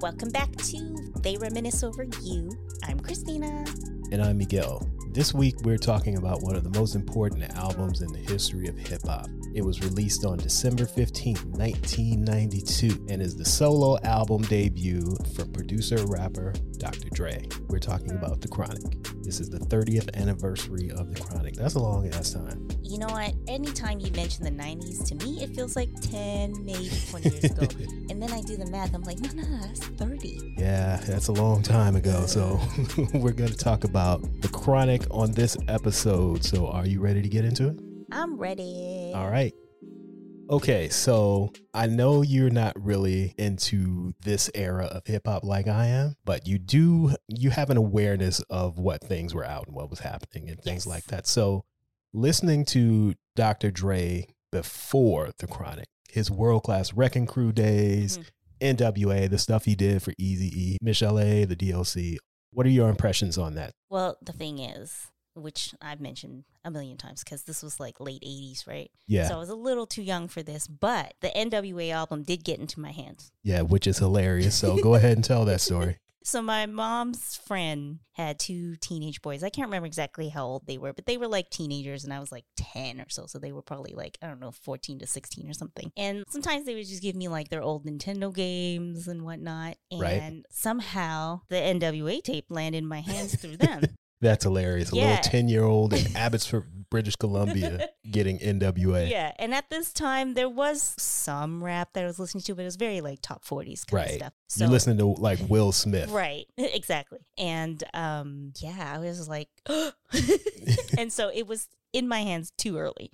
Welcome back to They Reminisce Over You. I'm Christina. And I'm Miguel. This week, we're talking about one of the most important albums in the history of hip hop. It was released on December 15, 1992, and is the solo album debut for producer rapper Dr. Dre. We're talking about The Chronic. This is the 30th anniversary of The Chronic. That's a long ass time. You know what? Anytime you mention the 90s, to me, it feels like 10, maybe 20 years ago. and then I do the math. I'm like, no, no, no, that's 30. Yeah, that's a long time ago. So we're going to talk about The Chronic on this episode. So are you ready to get into it? I'm ready. All right. Okay, so I know you're not really into this era of hip hop like I am, but you do you have an awareness of what things were out and what was happening and things Yes. like that. So listening to Dr. Dre before the chronic, his world class wrecking crew days, Mhm. NWA, the stuff he did for Easy E, Michel'le, the DOC. What are your impressions on that? Well, the thing is, which I've mentioned a million times because this was like late 80s, right? Yeah. So I was a little too young for this, but the NWA album did get into my hands. yeah, which is hilarious. So go ahead and tell that story. So my mom's friend had two teenage boys. I can't remember exactly how old they were, but they were like teenagers and I was like 10 or so. So they were probably like, I don't know, 14 to 16 or something. And sometimes they would just give me like their old Nintendo games and whatnot. And Right. somehow the NWA tape landed in my hands through them. That's hilarious. A Yeah. little 10 year old in Abbotsford, British Columbia, getting NWA. yeah. And at this time, there was some rap that I was listening to, but it was very like top 40s kind of Right. stuff. You're listening to like Will Smith. Right, exactly. And um yeah, I was like and so it was in my hands too early.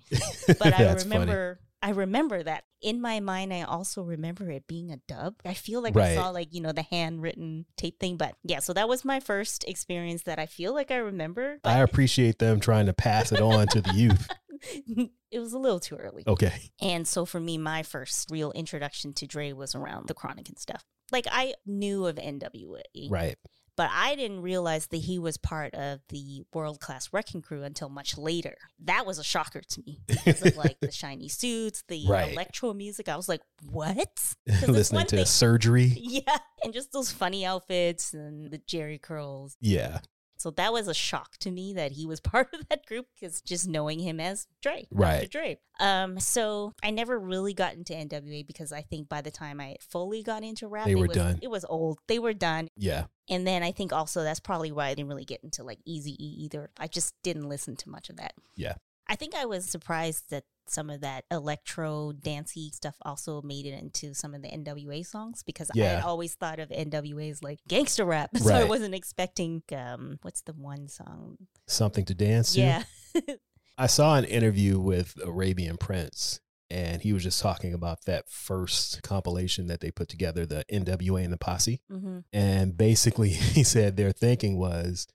But I remember. funny. I remember that in my mind I also remember it being a dub. I feel like I saw like, you know, the handwritten tape thing, but yeah, so that was my first experience that I feel like I remember. I appreciate them trying to pass it on to the youth. it was a little too early. Okay. And so for me, my first real introduction to Dre was around the Chronic and stuff. Like I knew of NWA, Right. But I didn't realize that he was part of the world class wrecking crew until much later. That was a shocker to me because of like the shiny suits, the Right. electro music. I was like, what? Listening to thing- surgery. Yeah. And just those funny outfits and the Jheri curls. Yeah. So that was a shock to me that he was part of that group because just knowing him as Dre, Dr. Right. Dre. Um, so I never really got into NWA because I think by the time I fully got into rap, They it were was, done. It was old. They were done. Yeah. And then I think also that's probably why I didn't really get into like Easy E either. I just didn't listen to much of that. Yeah. I think I was surprised that some of that electro dancey stuff also made it into some of the NWA songs because I had always thought of NWA as like gangster rap. So I wasn't expecting um what's the one song? Something to dance to. Yeah. I saw an interview with Arabian Prince, and he was just talking about that first compilation that they put together, the NWA and the Posse. hmm And basically, he said their thinking was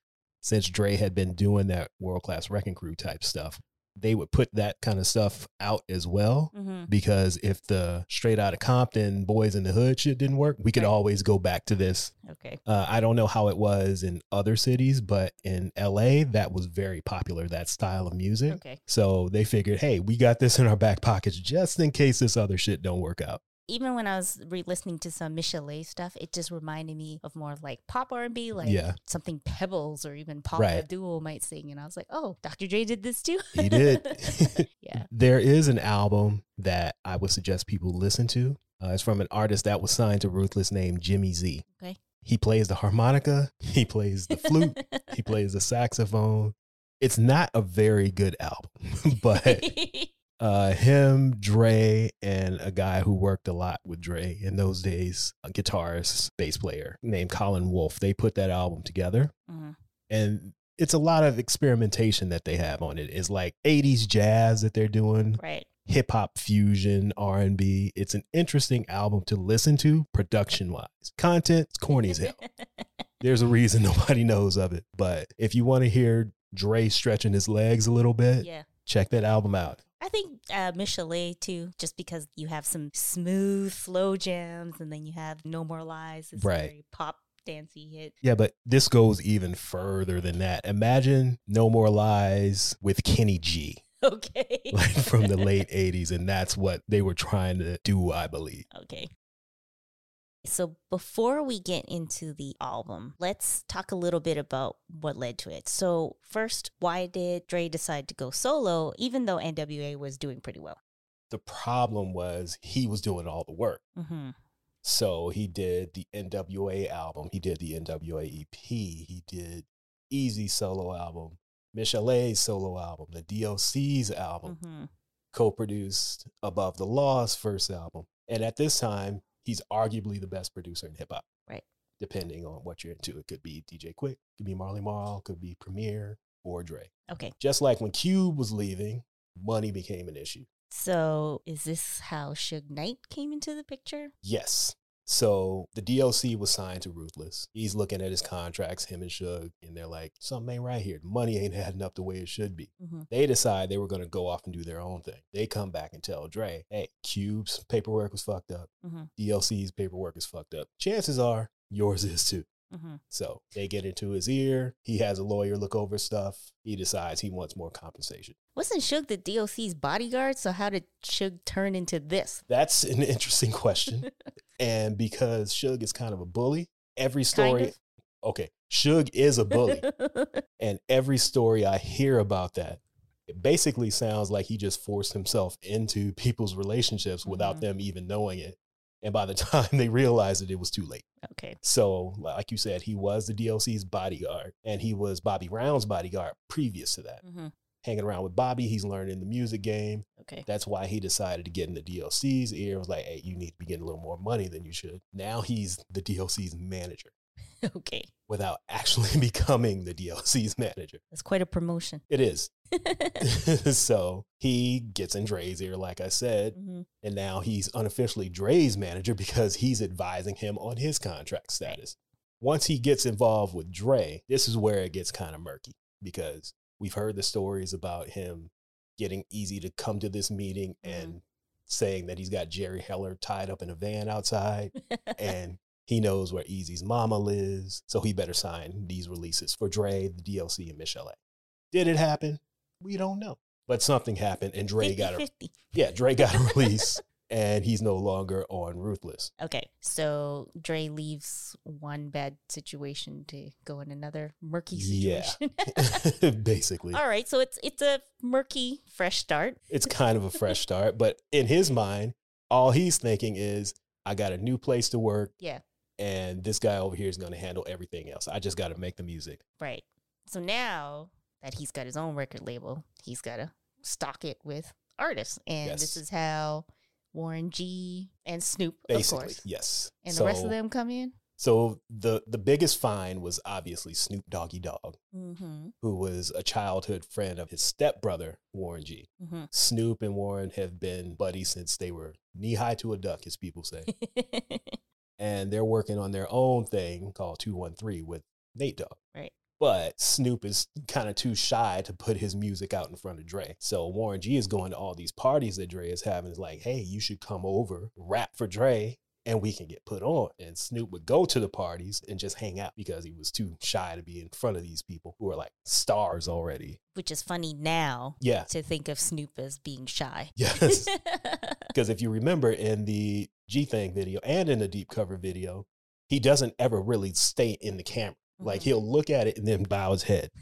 since Dre had been doing that world class wrecking crew type stuff, they would put that kind of stuff out as well. hmm Because if the straight out of Compton boys in the hood shit didn't work, we could Right. always go back to this. Okay. Uh, I don't know how it was in other cities, but in LA, that was very popular, that style of music. Okay. So they figured, hey, we got this in our back pockets just in case this other shit don't work out. Even when I was re-listening to some Michel'le stuff, it just reminded me of more like pop R and B, like Yeah. something Pebbles or even Paul Right. Abdul might sing, and I was like, "Oh, Dr. Dre did this too." He did. yeah. There is an album that I would suggest people listen to. Uh, it's from an artist that was signed to Ruthless named Jimmy Z. Okay. He plays the harmonica, he plays the flute, he plays the saxophone. It's not a very good album, but uh, him, Dre, and a guy who worked a lot with Dre in those days, a guitarist, bass player named Colin Wolfe, they put that album together. Mhm. And it's a lot of experimentation that they have on it. It's like 80s jazz that they're doing, Right. hip hop fusion, R&B. It's an interesting album to listen to production wise. Content, it's corny as hell. There's a reason nobody knows of it. But if you want to hear Dre stretching his legs a little bit, yeah. check that album out. I think uh, Michel'le too, just because you have some smooth, slow jams, and then you have No More Lies, this Right. very pop dancey hit. Yeah, but this goes even further than that. Imagine No More Lies with Kenny G, Okay. like from the late 80s. And that's what they were trying to do, I believe. okay. So before we get into the album, let's talk a little bit about what led to it. So first, why did Dre decide to go solo even though NWA was doing pretty well? The problem was he was doing all the work. Mm-hmm. So he did the NWA album, he did the NWA EP, he did Eazy solo album, Michel'le's solo album, the DOC's album, Mm-hmm. co-produced Above the Law's first album. And at this time, he's arguably the best producer in hip hop. Right. Depending on what you're into. It could be DJ Quik, could be Marley Marl, could be Premier or Dre. Okay. Just like when Cube was leaving, money became an issue. So is this how Suge Knight came into the picture? Yes. So the DOC was signed to Ruthless. He's looking at his contracts, him and Suge, and they're like, something ain't right here. The money ain't adding up the way it should be. Mm-hmm. They decide they were going to go off and do their own thing. They come back and tell Dre, hey, Cube's paperwork was fucked up. Mm-hmm. DOC's paperwork is fucked up. Chances are yours is too. Mm-hmm. So they get into his ear. He has a lawyer look over stuff. He decides he wants more compensation. Wasn't Suge the DOC's bodyguard? So how did Suge turn into this? That's an interesting question. And because Suge is kind of a bully, every story, Kind okay, Suge is a bully. and every story I hear about that, it basically sounds like he just forced himself into people's relationships without Mhm. them even knowing it. And by the time they realized it, it was too late. okay. So, like you said, he was the DOC's bodyguard and he was Bobby Brown's bodyguard previous to that. Mm-hmm. Hanging around with Bobby, he's learning the music game. Okay. That's why he decided to get in the DOC's ear. It was like, hey, you need to be getting a little more money than you should. Now he's the DOC's manager Okay. without actually becoming the DOC's manager. That's quite a promotion. It is. so he gets in Dre's ear, like I said, Mhm. and now he's unofficially Dre's manager because he's advising him on his contract status. Once he gets involved with Dre, this is where it gets kind of murky because we've heard the stories about him getting Eazy to come to this meeting mm-hmm. and saying that he's got Jerry Heller tied up in a van outside and he knows where Eazy's mama lives, so he better sign these releases for Dre, the DOC, and Michel'le. Did it happen? We don't know. But something happened and Dre 50, got a 50. yeah, Dre got a release and he's no longer on Ruthless. Okay. So Dre leaves one bad situation to go in another murky situation. Yeah. Basically. All right. So it's it's a murky fresh start. It's kind of a fresh start, but in his mind, all he's thinking is I got a new place to work Yeah. and this guy over here is going to handle everything else. I just got to make the music. Right. So now that he's got his own record label, he's got to stock it with artists. And this is how Warren G and Snoop, Basically, of course, yes. and so, the rest of them come in. So the the biggest find was obviously Snoop Doggy Dogg, Mm-hmm. who was a childhood friend of his stepbrother Warren G. Mm-hmm. Snoop and Warren have been buddies since they were knee high to a duck, as people say. and they're working on their own thing called 213 with Nate Dogg. Right. But Snoop is kind of too shy to put his music out in front of Dre. So Warren G is going to all these parties that Dre is having. Is like, hey, you should come over, rap for Dre, and we can get put on. And Snoop would go to the parties and just hang out because he was too shy to be in front of these people who are like stars already. Which is funny now Yeah. to think of Snoop as being shy. Yes. Because if you remember in the G Thing video and in the deep cover video, he doesn't ever really stay in the camera. Like Mhm. he'll look at it and then bow his head.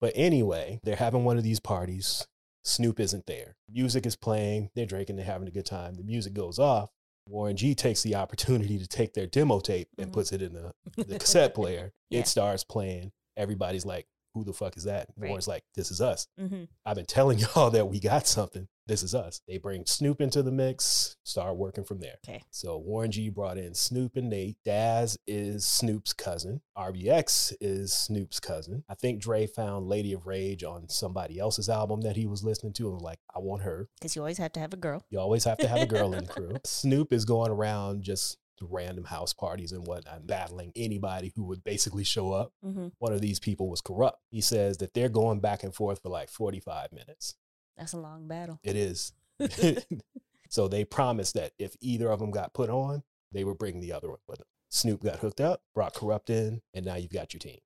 But anyway, they're having one of these parties. Snoop isn't there. Music is playing. They're drinking. They're having a good time. The music goes off. Warren G takes the opportunity to take their demo tape and Mhm. puts it in the, the cassette player. Yeah. It starts playing. Everybody's like, who the fuck is that? Right. Warren's like, this is us. hmm I've been telling y'all that we got something. This is us. They bring Snoop into the mix, start working from there. Okay. So Warren G brought in Snoop and Nate. Daz is Snoop's cousin. RBX is Snoop's cousin. I think Dre found Lady of Rage on somebody else's album that he was listening to and was like, I want her. Because you always have to have a girl. You always have to have a girl in the crew. Snoop is going around just random house parties and whatnot, battling anybody who would basically show up hmm one of these people was Kurupt. He says that they're going back and forth for like 45 minutes. That's a long battle. It is. so they promised that if either of them got put on, they would bring the other one with them. Snoop got hooked up, brought Kurupt in, and now you've got your team.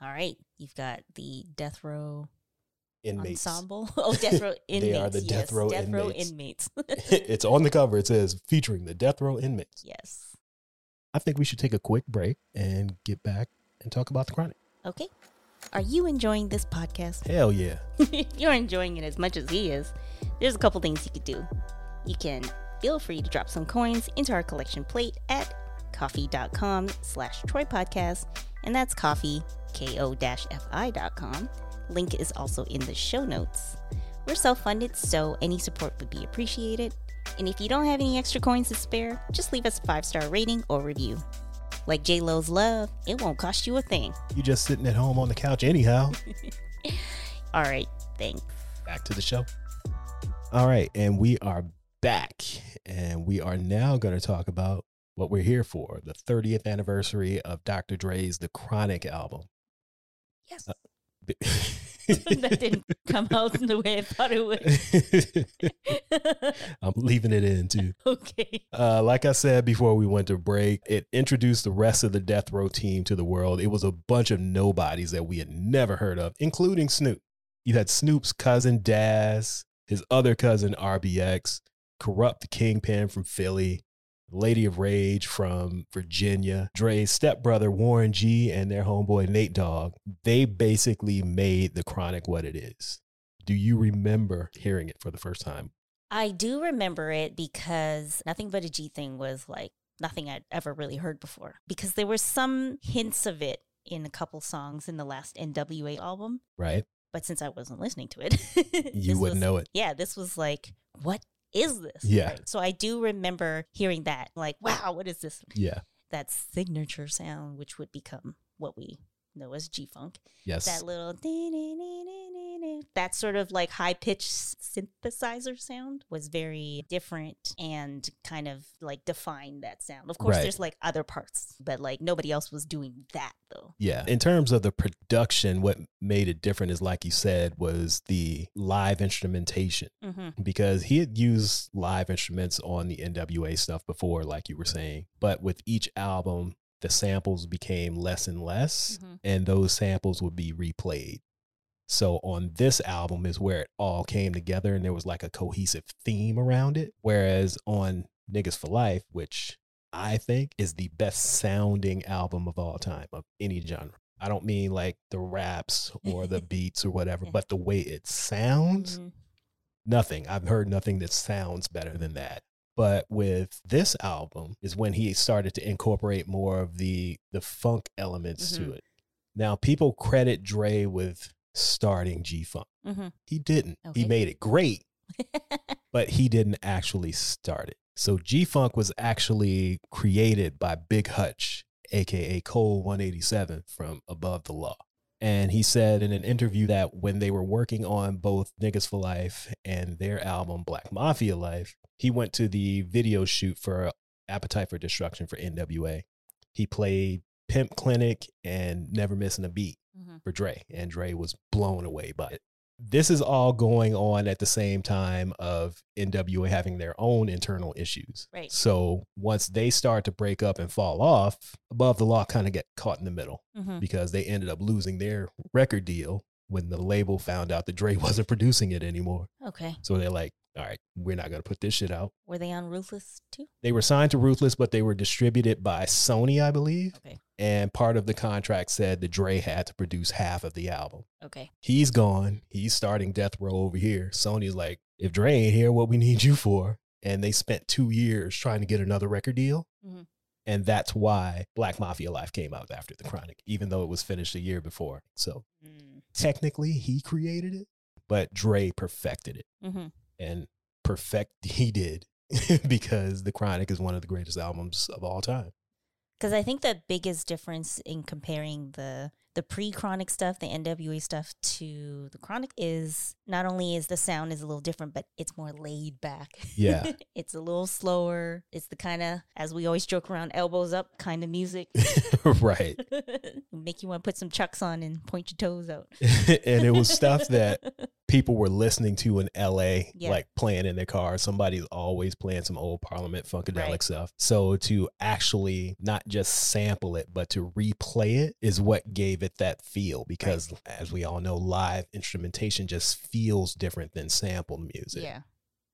All right. You've got the Death Row Inmates. ensemble. Oh, Death Row inmates. They are the yes. Death Row Death Row inmates. inmates. it's on the cover. It says featuring the death row inmates. yes. I think we should take a quick break and get back and talk about the chronic. Okay. Are you enjoying this podcast? Hell yeah. you're enjoying it as much as he is, there's a couple things you could do. You can feel free to drop some coins into our collection plate at ko-fi.com slash Troy Podcast, and that's coffee, ko-fi.com. Link is also in the show notes. We're self-funded, so any support would be appreciated. And if you don't have any extra coins to spare, just leave us a five-star rating or review. Like J Lo's love, it won't cost you a thing. You're just sitting at home on the couch anyhow. All right, thanks. Back to the show. All right, and we are back, and we are now going to talk about what we're here for the 30th anniversary of Dr. Dre's The Chronic album. Yes. Uh, that didn't come out in the way I thought it would. I'm leaving it in too. Okay. Uh, like I said before we went to break, it introduced the rest of the Death Row team to the world. It was a bunch of nobodies that we had never heard of, including Snoop. You had Snoop's cousin Daz, his other cousin RBX, Kurupt the Kingpin from Philly, Lady of Rage from Virginia, Dre's stepbrother Warren G, and their homeboy Nate Dogg. They basically made the Chronic what it is. Do you remember hearing it for the first time? I do remember it because Nothing But a G thing was like nothing I'd ever really heard before. Because there were some hints of it in a couple songs in the last NWA album. Right. But since I wasn't listening to it, you wouldn't was, know it. Yeah, this was like, what is this? Yeah. Right? So I do remember hearing that, like, wow, what is this? Yeah. That signature sound, which would become what we know as G Funk. Yes. That little that sort of like high pitched synthesizer sound was very different and kind of like defined that sound. Of course, right. there's like other parts, but like nobody else was doing that though. Yeah. In terms of the production, what made it different is like you said, was the live instrumentation mm-hmm. because he had used live instruments on the NWA stuff before, like you were saying. But with each album, the samples became less and less, mm-hmm. and those samples would be replayed. So on this album is where it all came together and there was like a cohesive theme around it. Whereas on Niggas for Life, which I think is the best sounding album of all time of any genre. I don't mean like the raps or the beats or whatever, but the way it sounds, mm-hmm. nothing. I've heard nothing that sounds better than that. But with this album is when he started to incorporate more of the the funk elements mm-hmm. to it. Now people credit Dre with starting G Funk. Mm-hmm. He didn't. Okay. He made it great, but he didn't actually start it. So G Funk was actually created by Big Hutch, aka Cold 187 from Above the Law. And he said in an interview that when they were working on both Niggas for Life and their album Black Mafia Life, he went to the video shoot for Appetite for Destruction for NWA. He played Pimp Clinic and Never Missing a Beat mm-hmm. for Dre, and Dre was blown away by it. This is all going on at the same time of NWA having their own internal issues. Right. So once they start to break up and fall off, Above the Law kind of get caught in the middle mm-hmm. because they ended up losing their record deal when the label found out that Dre wasn't producing it anymore. Okay. So they're like, all right, we're not going to put this shit out. Were they on Ruthless too? They were signed to Ruthless, but they were distributed by Sony, I believe. Okay. And part of the contract said that Dre had to produce half of the album. Okay. He's gone. He's starting Death Row over here. Sony's like, if Dre ain't here, what we need you for? And they spent two years trying to get another record deal. Mm-hmm. And that's why Black Mafia Life came out after The Chronic, even though it was finished a year before. So mm. technically, he created it, but Dre perfected it. Mm-hmm. And perfect he did because The Chronic is one of the greatest albums of all time. Because I think the biggest difference in comparing the the pre-chronic stuff, the NWA stuff to the chronic is not only is the sound is a little different, but it's more laid back. Yeah. it's a little slower. It's the kind of, as we always joke around, elbows up kind of music. right. Make you want to put some chucks on and point your toes out. and it was stuff that people were listening to in LA, yeah. like playing in their car. Somebody's always playing some old Parliament Funkadelic right. stuff. So to actually not just sample it, but to replay it is what gave it that feel because right. as we all know, live instrumentation just feels different than sampled music. Yeah.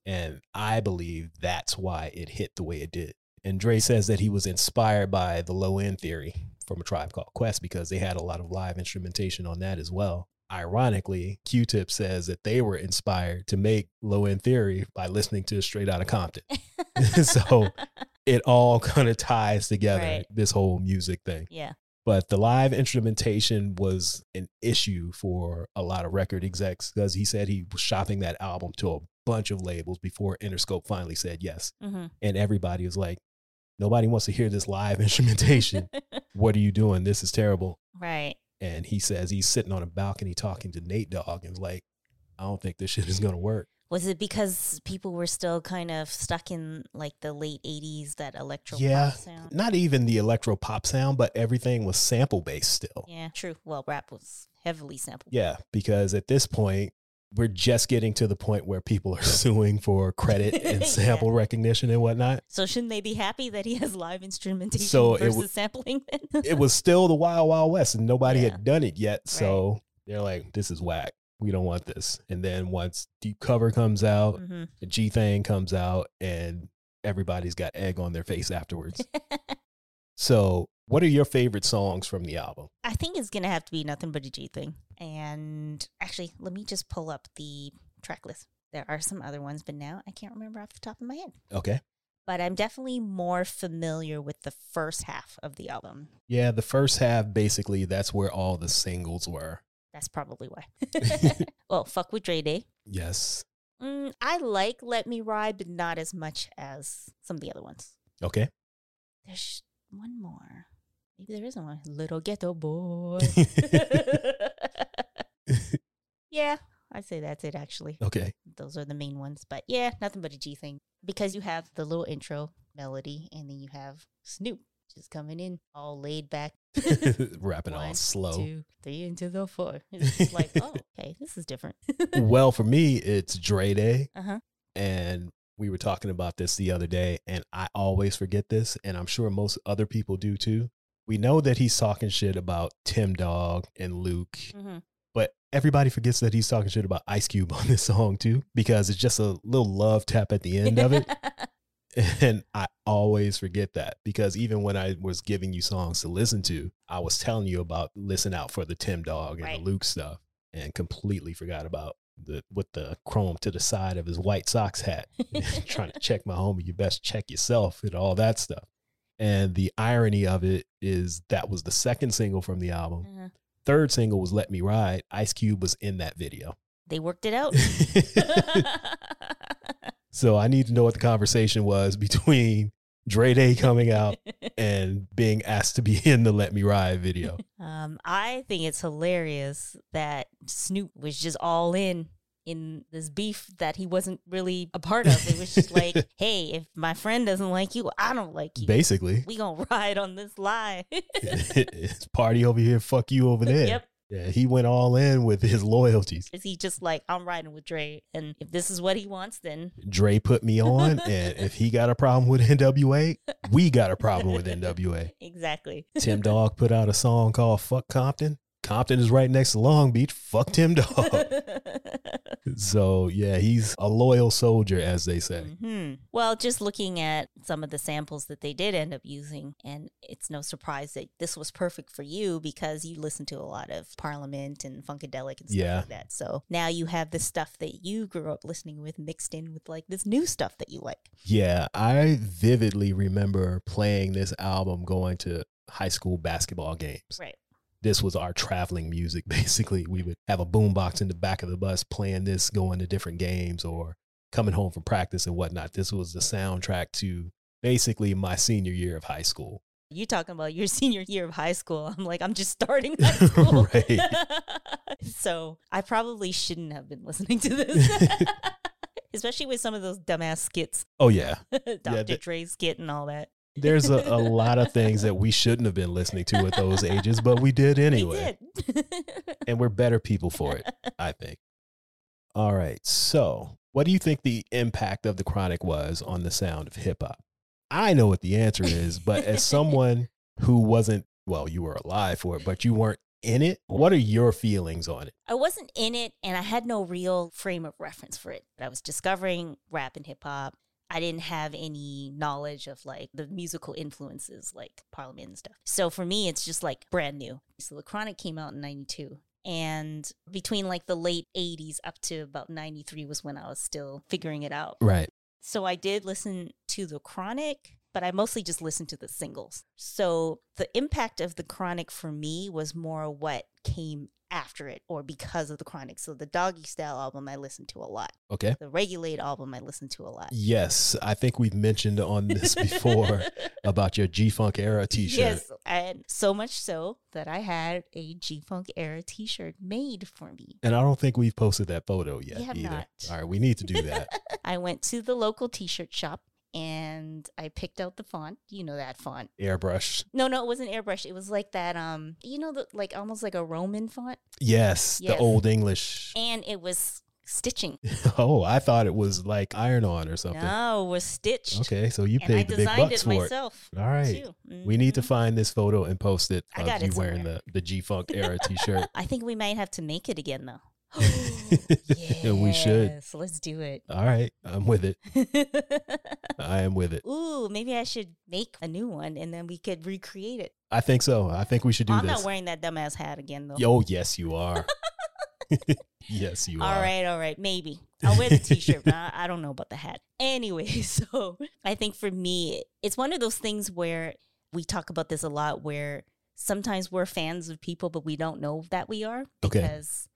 And I believe that's why it hit the way it did And Dre says that he was inspired by the low end theory from a tribe called Quest because they had a lot of live instrumentation on that as well. Ironically, Q Tip says that they were inspired to make low end theory by listening to Straight Outta Compton. so it all kind of ties together, Right. this whole music thing. Yeah. But the live instrumentation was an issue for a lot of record execs because he said he was shopping that album to a bunch of labels before Interscope finally said yes. hmm And everybody was like, nobody wants to hear this live instrumentation. what are you doing? This is terrible. right. And he says he's sitting on a balcony talking to Nate Dogg and like, I don't think this shit is going to work. Was it because people were still kind of stuck in like the late 80s, that electro Yeah. sound? Not even the electro pop sound, but everything was sample based still. Yeah, true. Well, rap was heavily sampled. Yeah, because at this point, we're just getting to the point where people are suing for credit and Yeah. sample recognition and whatnot. So shouldn't they be happy that he has live instrumentation So it versus w- sampling then? It was still the Wild Wild West and nobody Yeah. had done it yet. So they're like, this is whack. We don't want this. And then once Deep Cover comes out, hmm the G Thing comes out, and everybody's got egg on their face afterwards. so, what are your favorite songs from the album? I think it's gonna have to be nothing but a G thing. And actually, let me just pull up the track list. There are some other ones, but now I can't remember off the top of my head. Okay. But I'm definitely more familiar with the first half of the album. Yeah, the first half, basically, that's where all the singles were. That's probably why. well, fuck with Dre Day. Yes. Mm, I like Let Me Ride, but not as much as some of the other ones. Okay. There's one more. Maybe there isn't one. Little Ghetto Boy. yeah, I'd say that's it actually. okay. Those are the main ones. But yeah, nothing but a G thing. Because you have the little intro melody and then you have Snoop just coming in all laid back. Rapping all slow. Two, three into the four. It's like, oh, okay, this is different. well, for me, it's Dre Day. uh huh. And we were talking about this the other day, and I always forget this, and I'm sure most other people do too. We know that he's talking shit about Tim Dog and Luke, hmm but everybody forgets that he's talking shit about Ice Cube on this song too, because it's just a little love tap at the end of it. And I always forget that because even when I was giving you songs to listen to, I was telling you about listen out for the Tim Dog and Right. the Luke stuff and completely forgot about the with the chrome to the side of his white socks hat. trying to check my homie, you best check yourself and all that stuff. And the irony of it is that was the second single from the album. Uh-huh. Third single was Let Me Ride. Ice Cube was in that video. They worked it out. So I need to know what the conversation was between Dre Day coming out and being asked to be in the Let Me Ride video. um, I think it's hilarious that Snoop was just all in in this beef that he wasn't really a part of. It was just like, hey, if my friend doesn't like you, I don't like you. Basically, We gonna ride on this lie. it's party over here, fuck you over there. Yep. Yeah, he went all in with his loyalties. Is he just like I'm riding with Dre, and if this is what he wants, then Dre put me on, and if he got a problem with NWA, we got a problem with NWA. exactly. Tim Dog put out a song called Fuck Compton. Compton is right next to Long Beach. Fuck Tim Dog. so, yeah, he's a loyal soldier, as they say. hmm Well, just looking at some of the samples that they did end up using, and it's no surprise that this was perfect for you because you listen to a lot of Parliament and Funkadelic and stuff Yeah. like that. So now you have the stuff that you grew up listening with mixed in with like this new stuff that you like. Yeah, I vividly remember playing this album going to high school basketball games. Right. This was our traveling music, basically. We would have a boombox in the back of the bus playing this, going to different games or coming home from practice and whatnot. This was the soundtrack to basically my senior year of high school. You talking about your senior year of high school? I'm like, I'm just starting high school. So I probably shouldn't have been listening to this, especially with some of those dumbass skits, Oh, yeah. Dr. that- Dre skit and all that. There's a, a lot of things that we shouldn't have been listening to at those ages, but we did anyway. We did. And we're better people for it, I think. All right. So, what do you think the impact of the chronic was on the sound of hip hop? I know what the answer is, but as someone who wasn't, well, you were alive for it, but you weren't in it, what are your feelings on it? I wasn't in it and I had no real frame of reference for it. I was discovering rap and hip hop. I didn't have any knowledge of like the musical influences like Parliament and stuff. So for me, it's just like brand new. So the Chronic came out in 92. And between like the late 80s up to about 93 was when I was still figuring it out. Right. So I did listen to the Chronic, but I mostly just listened to the singles. So the impact of the Chronic for me was more what came after it or because of the Chronic. So the Doggy Style album I listened to a lot. Okay. The Regulate album I listened to a lot. Yes, I think we've mentioned on this before about your G Funk era t shirt. Yes, and so much so that I had a G Funk era t shirt made for me. And I don't think we've posted that photo yet either. not. All right, we need to do that. I went to the local t shirt shop and I picked out the font. You know that font. Airbrush. No, no, it wasn't airbrush. It was like that, um, you know, the, like almost like a Roman font. Yes, the old English. And it was stitching. Oh, I thought it was like iron on or something. No, it was stitched. Okay, so you And I the big designed bucks it for it. myself. All right. too. We need to Mhm. find this photo and post it I of got you it wearing the, the G Funk era t shirt. I think we might have to make it again though. Yeah, we should. Yes, Let's do it. All right, I'm with it. I am with it. Ooh, maybe I should make a new one and then we could recreate it. I think so. I think we should do oh, I'm this. not wearing that dumbass hat again though. Yo, yes, you are. yes, you All are. All right, all right. maybe. I'll wear the t-shirt, but I, I don't know about the hat. Anyway, so I think for me, it's one of those things where we talk about this a lot where sometimes we're fans of people, but we don't know that we are Okay.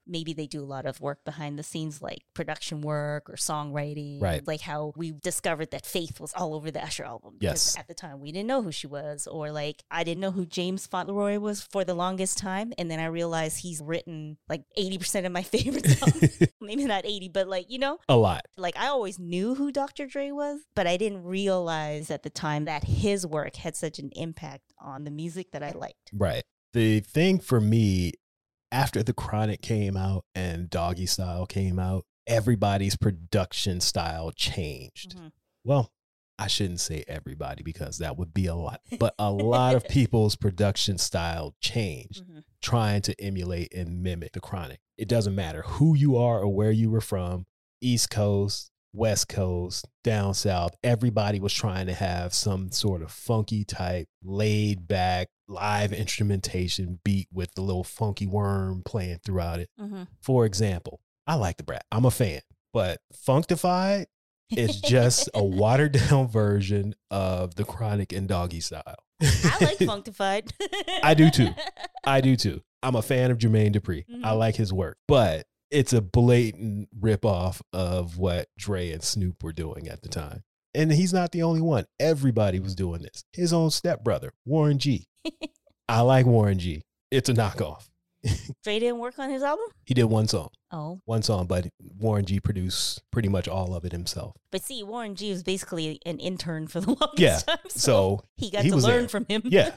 Maybe they do a lot of work behind the scenes, like production work or songwriting. Right. Like how we discovered that Faith was all over the Usher album. Yes. At the time, we didn't know who she was, or like I didn't know who James Fauntleroy was for the longest time, and then I realized he's written like eighty percent of my favorite songs. maybe not 80, but like, you know, A lot. like I always knew who Dr. Dre was, but I didn't realize at the time that his work had such an impact on the music that I liked. Right. The thing for me, after the Chronic came out and Doggy Style came out, everybody's production style changed. Mhm. Well, I shouldn't say everybody because that would be a lot, but a lot of people's production style changed, Mhm. trying to emulate and mimic the Chronic. It doesn't matter who you are or where you were from, East Coast, West Coast, down south, everybody was trying to have some sort of funky type, laid back, live instrumentation beat with the little funky worm playing throughout it. Mhm. For example, I like the brat. I'm a fan, but Funkdafied is just a watered down version of the Chronic and Doggy Style. I like Funkdafied. I do too. I do too. I'm a fan of Jermaine Dupri. I Mhm. like his work, but it's a blatant ripoff of what Dre and Snoop were doing at the time. And he's not the only one. Everybody was doing this. His own stepbrother, Warren G. I like Warren G. It's a knockoff. Dre didn't work on his album? He did one song, Oh. one song, but Warren G produced pretty much all of it himself. But see, Warren G was basically an intern for the longest time. Yeah, time. So he got he to learn there. from him. Yeah.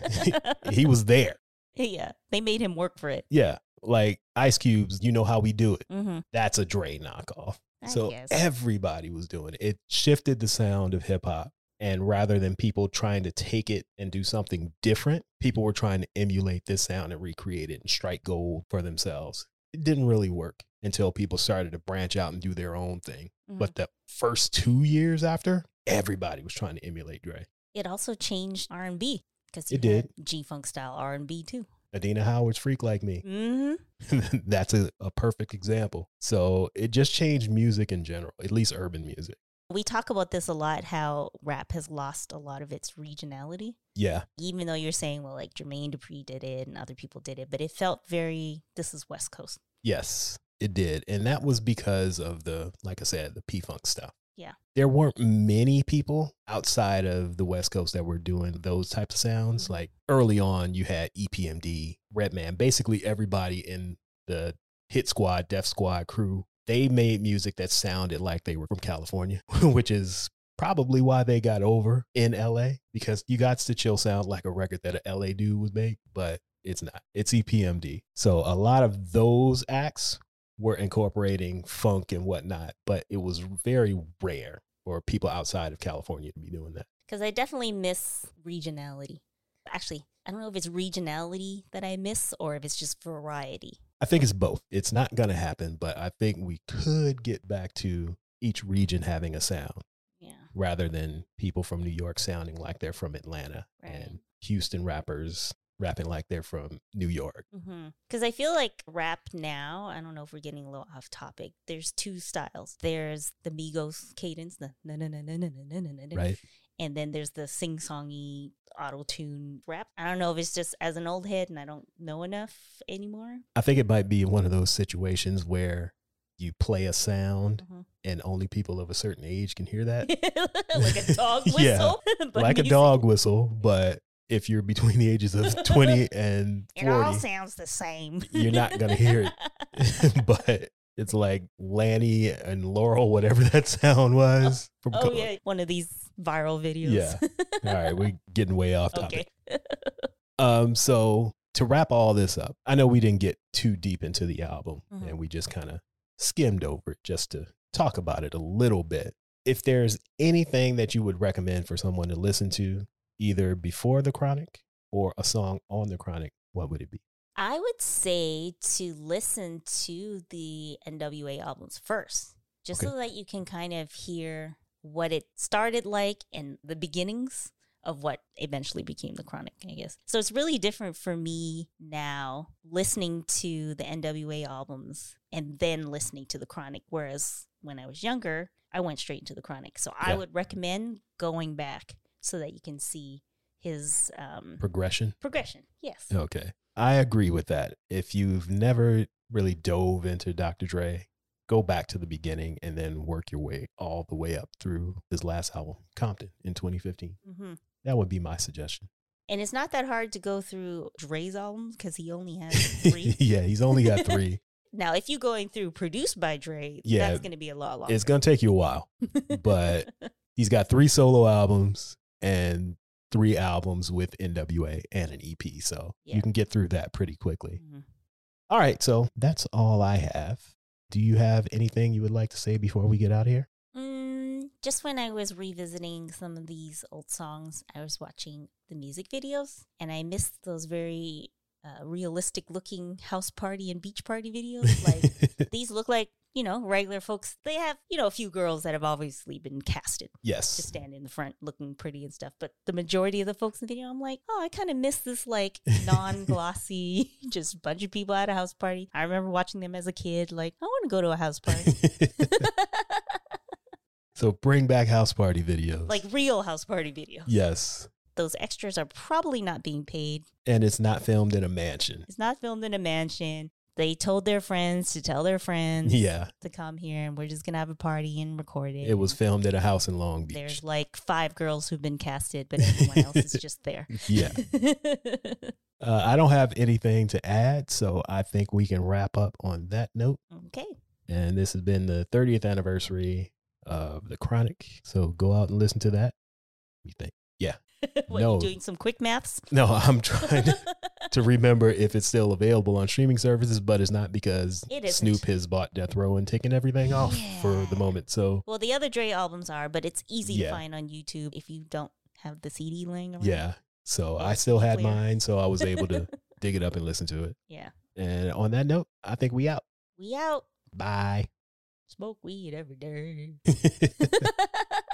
he was there. yeah. They made him work for it. Yeah. Like Ice Cubes, you know how we do it. Mm-hmm. That's a Dre knockoff. I So guess. everybody was doing it. It shifted the sound of hip hop. And rather than people trying to take it and do something different, people were trying to emulate this sound and recreate it and strike gold for themselves. It didn't really work until people started to branch out and do their own thing. Mhm. But the first two years after, everybody was trying to emulate Dre. it also changed R&B because It did. G-funk style R&B too. Adina Howard's Freak Like Me. Mm-hmm. That's a, a perfect example. So it just changed music in general, at least urban music. We talk about this a lot how rap has lost a lot of its regionality. Yeah. Even though you're saying, well, like Jermaine Dupri did it and other people did it, but it felt very, this is West Coast. Yes, it did. And that was because of the, like I said, the P Funk stuff. Yeah. There weren't many people outside of the West Coast that were doing those types of sounds. Mhm. Like early on, you had EPMD, Redman, basically everybody in the Hit Squad, Def Squad crew. They made music that sounded like they were from California, which is probably why they got over in LA because you got to chill sound like a record that a LA dude would make, but it's not. It's EPMD. So a lot of those acts were incorporating funk and whatnot, but it was very rare for people outside of California to be doing that. Because I definitely miss regionality. Actually, I don't know if it's regionality that I miss or if it's just variety. I think it's both. It's not going to happen, but I think we could get back to each region having a sound. Yeah. rather than people from New York sounding like they're from Atlanta Right. and Houston rappers rapping like they're from New York. Because I feel like rap now, I don't know if we're getting a little off topic. There's two styles. There's the Migos cadence, the na na na na na na na na Right? and then there's the sing songy auto tune rap. I don't know if it's just as an old head and I don't know enough anymore. I think it might be one of those situations where you play a sound Mhm. and only people of a certain age can hear that. like a dog whistle, Yeah, like a dog whistle, but if you're between the ages of 20 and 40, It all sounds the same. you're not going to hear it. but it's like Yanny and Laurel, whatever that sound was. From oh Co- yeah, one of these viral videos. Yeah. All right, we're getting way off topic. okay. Um, so to wrap all this up, I know we didn't get too deep into the album Mhm. and we just kind of skimmed over it just to talk about it a little bit. If there's anything that you would recommend for someone to listen to, either before the chronic or a song on the chronic, what would it be? I would say to listen to the NWA albums first, just Okay. so that you can kind of hear what it started like and the beginnings of what eventually became the chronic, I guess. So it's really different for me now listening to the NWA albums and then listening to the chronic. Whereas when I was younger, I went straight into the chronic. So I would recommend going back so that you can see his um, Progression? progression. Yes. Okay. I agree with that. If you've never really dove into Dr. Dre, go back to the beginning and then work your way all the way up through his last album, Compton, in 2015. hmm That would be my suggestion. And it's not that hard to go through Dre's albums because he only has three. yeah, he's only got three. now, if you're going through produced by Dre, Yeah, that's going to be a lot longer. it's going to take you a while. but- He's got three solo albums and three albums with NWA and an EP. So Yeah. you can get through that pretty quickly. Mhm. All right. So that's all I have. Do you have anything you would like to say before we get out of here? Mm, just when I was revisiting some of these old songs, I was watching the music videos and I missed those very uh, realistic looking house party and beach party videos. Like these look like, you know, regular folks. They have, you know, a few girls that have obviously been casted. to yes. stand in the front looking pretty and stuff. But the majority of the folks in the video, I'm like, oh, I kind of miss this like non glossy, just bunch of people at a house party. I remember watching them as a kid, like, I want to go to a house party. so bring back house party videos. like real house party video. yes. Those extras are probably not being paid. And it's not filmed in a mansion. It's not filmed in a mansion. They told their friends to tell their friends Yeah. to come here and we're just going to have a party and record it. It was filmed at a house in Long Beach. There's like five girls who've been casted, but everyone else is just there. Yeah. Uh, I don't have anything to add, so I think we can wrap up on that note. okay. And this has been the 30th anniversary of The Chronic. So go out and listen to that. You think? Yeah. what, No. you doing some quick maths? No, I'm trying to, to remember if it's still available on streaming services, but it's not because It. Snoop has bought Death Row and taken everything off for the moment. So well, the other Dre albums are, but it's easy Yeah. to find on YouTube if you don't have the CD laying around. yeah. So I still had clear. mine, so I was able to dig it up and listen to it. Yeah. And on that note, I think we out. We out. Bye. Smoke weed every day.